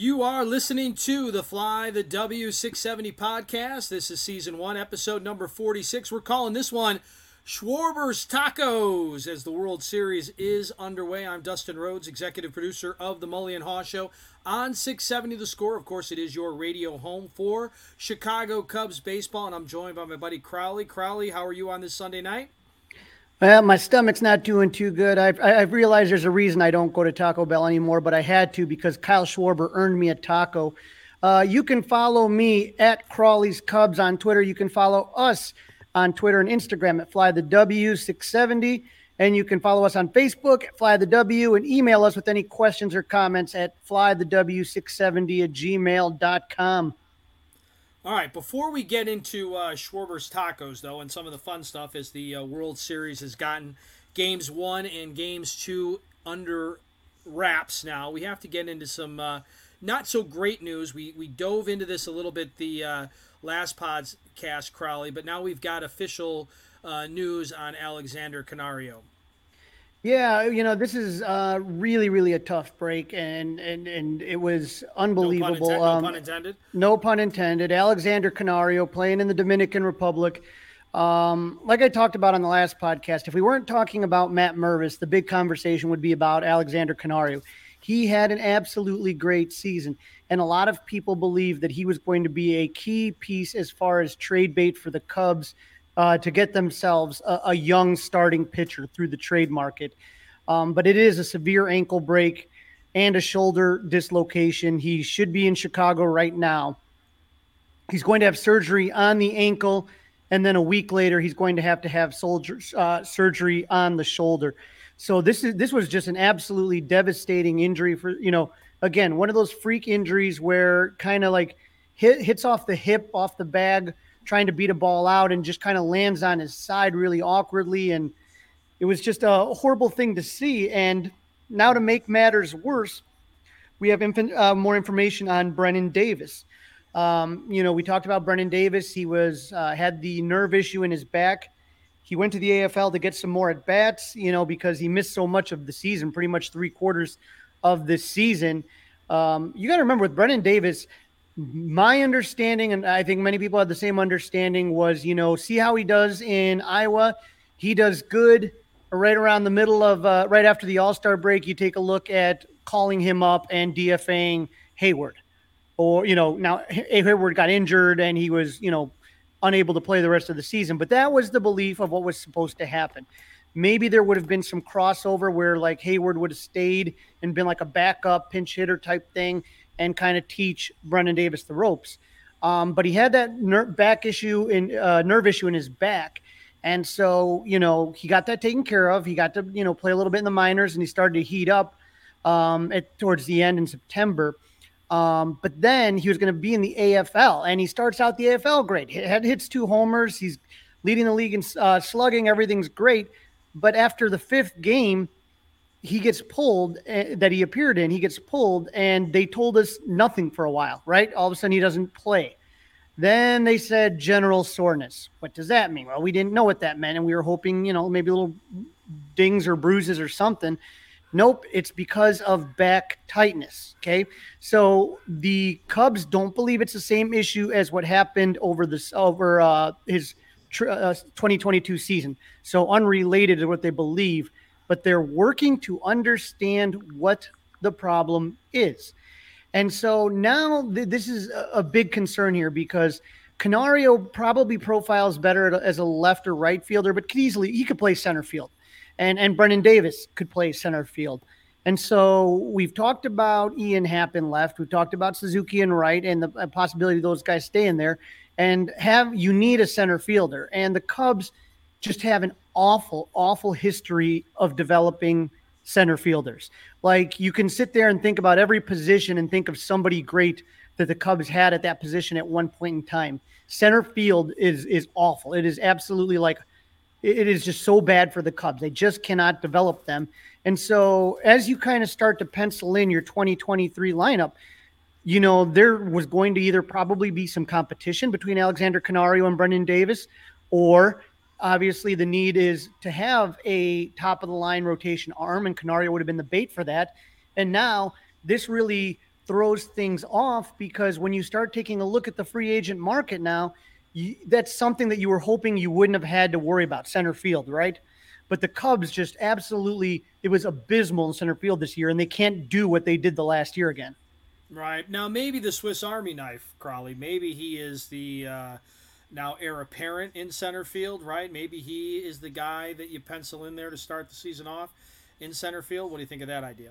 You are listening to the Fly the W670 podcast. This is season one, episode number 46. We're calling this one Schwarber's Tacos as the World Series is underway. I'm Dustin Rhodes, executive producer of the Mully Haugh Show on 670 The Score. Of course, it is your radio home for Chicago Cubs baseball, and I'm joined by my buddy Crawly. Crawly, how are you on this Sunday night? Well, my stomach's not doing too good. I've, I've realized there's a reason I don't go to Taco Bell anymore, but I had to because Kyle Schwarber earned me a taco. Uh, you can follow me at Crawly's Cubs on Twitter. You can follow us on Twitter and Instagram at Fly the W670. And you can follow us on Facebook at Fly the W and email us with any questions or comments at flythew670 at gmail.com. All right, before we get into uh, Schwarber's Tacos, though, and some of the fun stuff as the uh, World Series has gotten games one and games two under wraps now, we have to get into some uh, not so great news. We, we dove into this a little bit the uh, last podcast, Crawly, but now we've got official uh, news on Alexander Canario. Yeah, you know, this is uh, really, really a tough break, and and and it was unbelievable. No pun, um, no pun intended. No pun intended. Alexander Canario playing in the Dominican Republic. Um, like I talked about on the last podcast, if we weren't talking about Matt Mervis, the big conversation would be about Alexander Canario. He had an absolutely great season, and a lot of people believe that he was going to be a key piece as far as trade bait for the Cubs uh, to get themselves a, a, young starting pitcher through the trade market. Um, but it is a severe ankle break and a shoulder dislocation. He should be in Chicago right now. He's going to have surgery on the ankle, and then a week later, he's going to have to have soldier, uh, surgery on the shoulder. So this is this was just an absolutely devastating injury for you know again one of those freak injuries where kind of like hit, hits off the hip off the bag trying to beat a ball out and just kind of lands on his side really awkwardly. And it was just a horrible thing to see. And now to make matters worse, we have uh, more information on Brennen Davis. Um, you know, we talked about Brennen Davis. He was uh, had the nerve issue in his back. He went to the AFL to get some more at bats, you know, because he missed so much of the season, pretty much three quarters of the season. Um, you got to remember with Brennen Davis, my understanding, and I think many people had the same understanding, was you know, see how he does in Iowa. He does good right around the middle of uh, right after the All Star break. You take a look at calling him up and DFAing Heyward, or you know, now Heyward got injured and he was you know unable to play the rest of the season. But that was the belief of what was supposed to happen. Maybe there would have been some crossover where like Heyward would have stayed and been like a backup pinch hitter type thing and kind of teach Brennen Davis the ropes. Um, but he had that ner- back issue in uh, nerve issue in his back. And so, you know, he got that taken care of. He got to, you know, play a little bit in the minors and he started to heat up um, at towards the end in September. Um, but then he was going to be in the AFL and he starts out the AFL great. He had hits two homers. He's leading the league in uh, slugging. Everything's great. But after the fifth game, he gets pulled uh, that he appeared in. He gets pulled, and they told us nothing for a while, right? All of a sudden, he doesn't play. Then they said general soreness. What does that mean? Well, we didn't know what that meant, and we were hoping, you know, maybe little dings or bruises or something. Nope, it's because of back tightness. Okay, so the Cubs don't believe it's the same issue as what happened over this over uh, his uh, 2022 season. So unrelated to what they believe but they're working to understand what the problem is. And so now th- this is a, a big concern here because Canario probably profiles better as a left or right fielder, but could easily he could play center field, and and Brennen Davis could play center field. And so we've talked about Ian Happ in left. We've talked about Suzuki and right, and the possibility those guys stay in there. And have you need a center fielder? And the Cubs just have an awful, awful history of developing center fielders. Like you can sit there and think about every position and think of somebody great that the Cubs had at that position at one point in time. Center field is is awful. It is absolutely like it is just so bad for the Cubs. They just cannot develop them. And so as you kind of start to pencil in your 2023 lineup, you know, there was going to either probably be some competition between Alexander Canario and Brennen Davis, or Obviously, the need is to have a top of the line rotation arm, and Canario would have been the bait for that. And now this really throws things off because when you start taking a look at the free agent market now, you, that's something that you were hoping you wouldn't have had to worry about center field, right? But the Cubs just absolutely, it was abysmal in center field this year, and they can't do what they did the last year again. Right. Now, maybe the Swiss Army knife, Crawly, maybe he is the uh, now heir apparent in center field, right? Maybe he is the guy that you pencil in there to start the season off in center field. What do you think of that idea?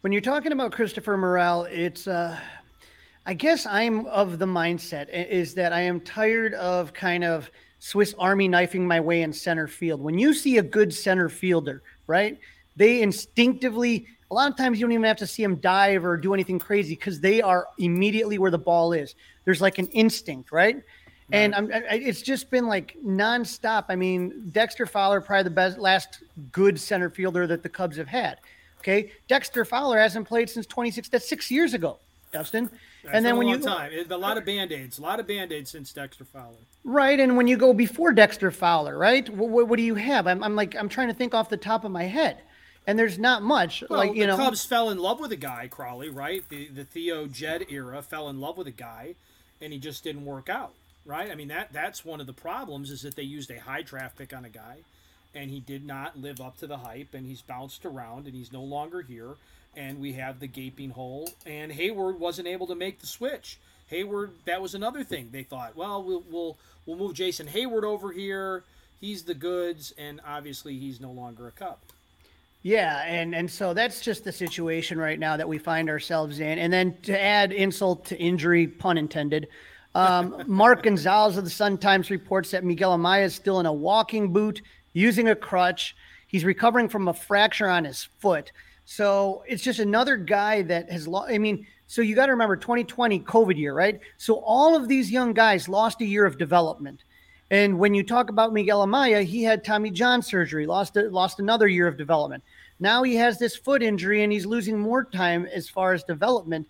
When you're talking about Christopher Morel, it's, uh, I guess I'm of the mindset is that I am tired of kind of Swiss Army knifing my way in center field. When you see a good center fielder, right? They instinctively, a lot of times you don't even have to see them dive or do anything crazy because they are immediately where the ball is. There's like an instinct, right? And I'm, I, it's just been like nonstop. I mean, Dexter Fowler, probably the best last good center fielder that the Cubs have had. Okay, Dexter Fowler hasn't played since 26. That's six years ago, Dustin. That's and then when you time, a lot of band aids, a lot of band aids since Dexter Fowler. Right, and when you go before Dexter Fowler, right? What, what, what, do you have? I'm, I'm like I'm trying to think off the top of my head, and there's not much. Well, like you the know, Cubs fell in love with a guy, Crawly right? The the Theo Jed era fell in love with a guy, and he just didn't work out, right? I mean that that's one of the problems is that they used a high draft pick on a guy and he did not live up to the hype, and he's bounced around, and he's no longer here. And we have the gaping hole, and Heyward wasn't able to make the switch. Heyward, that was another thing. They thought, well, we'll we'll, we'll move Jason Heyward over here. He's the goods, and obviously he's no longer a Cub. Yeah, and and so that's just the situation right now that we find ourselves in. And then to add insult to injury, pun intended, um, Mark Gonzalez of the Sun Times reports that Miguel Amaya is still in a walking boot using a crutch. He's recovering from a fracture on his foot. So it's just another guy that has lost. I mean, so you got to remember 2020 COVID year, right? So all of these young guys lost a year of development. And when you talk about Miguel Amaya, he had Tommy John surgery, lost a, lost another year of development. Now he has this foot injury and he's losing more time as far as development.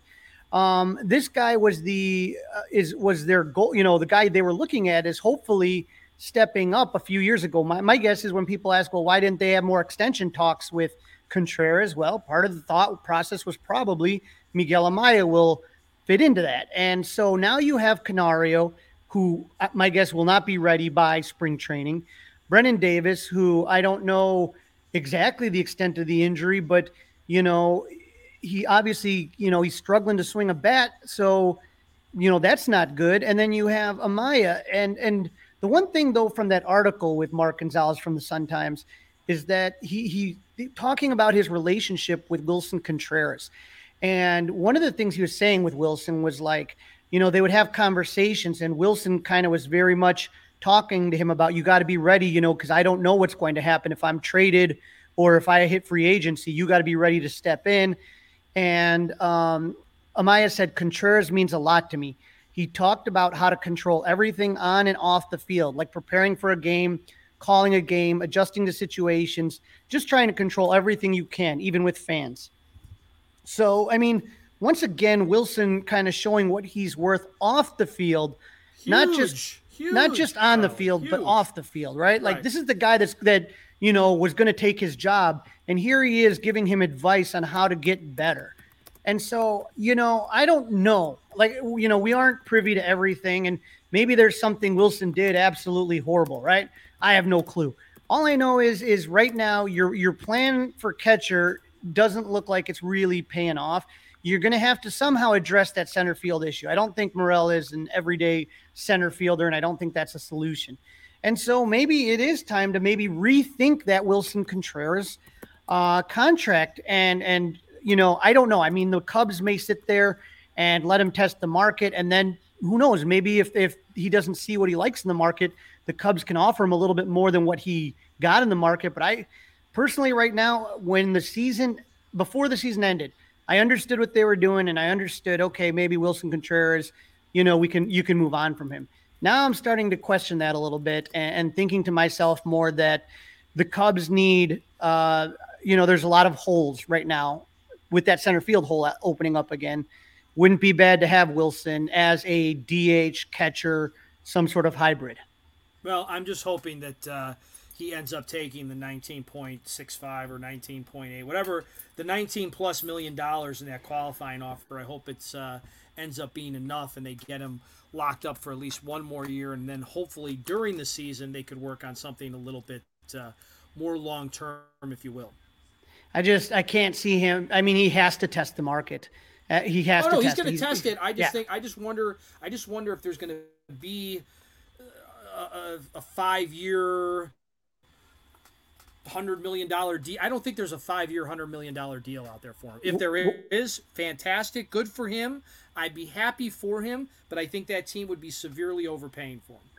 Um, this guy was the uh, is was their goal. You know, the guy they were looking at is hopefully stepping up a few years ago. My, my guess is when people ask, well, why didn't they have more extension talks with Contreras? Well, part of the thought process was probably Miguel Amaya will fit into that. And so now you have Canario, who uh, my guess will not be ready by spring training. Brennen Davis, who I don't know exactly the extent of the injury, but you know, he obviously, you know, he's struggling to swing a bat. So, you know, that's not good. And then you have Amaya and and the one thing though from that article with Mark Gonzalez from the Sun Times is that he he talking about his relationship with Willson Contreras. And one of the things he was saying with Willson was like, you know, they would have conversations and Willson kind of was very much talking to him about you got to be ready, you know, because I don't know what's going to happen if I'm traded or if I hit free agency, you got to be ready to step in. And um, Amaya said Contreras means a lot to me. He talked about how to control everything on and off the field, like preparing for a game, calling a game, adjusting to situations, just trying to control everything you can, even with fans. So, I mean, once again, Willson kind of showing what he's worth off the field, huge, not just huge, not just on the field, huge. but off the field, right? Like right. this is the guy that's that you know was going to take his job, and here he is giving him advice on how to get better. And so, you know, I don't know. Like, you know, we aren't privy to everything. And maybe there's something Willson did absolutely horrible, right? I have no clue. All I know is is right now your your plan for catcher doesn't look like it's really paying off. You're going to have to somehow address that center field issue. I don't think Morel is an everyday center fielder, and I don't think that's a solution. And so maybe it is time to maybe rethink that Willson Contreras uh, contract and and you know, I don't know. I mean, the Cubs may sit there and let him test the market, and then who knows? Maybe if if he doesn't see what he likes in the market, the Cubs can offer him a little bit more than what he got in the market. But I personally, right now, when the season before the season ended, I understood what they were doing, and I understood okay, maybe Willson Contreras, you know, we can you can move on from him. Now I'm starting to question that a little bit and, and thinking to myself more that the Cubs need, uh, you know, there's a lot of holes right now with that center field hole opening up again, wouldn't be bad to have Willson as a DH catcher, some sort of hybrid. Well, I'm just hoping that uh, he ends up taking the 19.65 or 19.8, whatever the 19 plus million dollars in that qualifying offer. I hope it's uh, ends up being enough and they get him locked up for at least one more year, and then hopefully during the season they could work on something a little bit uh, more long term, if you will. I just I can't see him. I mean, he has to test the market. Uh, he has oh, to. No, he's going to test it. I just yeah. think I just wonder. I just wonder if there's going to be a, a, a five year hundred million dollar deal. I don't think there's a five year hundred million dollar deal out there for him. If there is, fantastic, good for him. I'd be happy for him, but I think that team would be severely overpaying for him.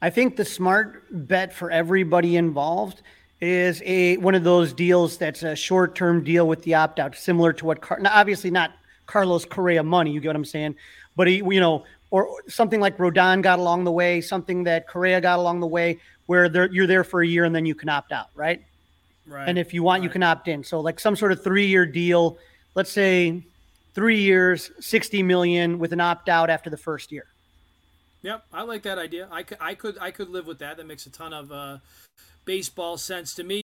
I think the smart bet for everybody involved is a one of those deals that's a short term deal with the opt out, similar to what Car- now, obviously not Carlos Correa money. You get what I'm saying? But he, you know, or something like Rodon got along the way, something that Correa got along the way, where you're there for a year and then you can opt out, right? Right. And if you want, right. you can opt in. So like some sort of three year deal, let's say three years, 60 million with an opt out after the first year. Yep. I like that idea. I could, I could, I could live with that. That makes a ton of uh, baseball sense to me.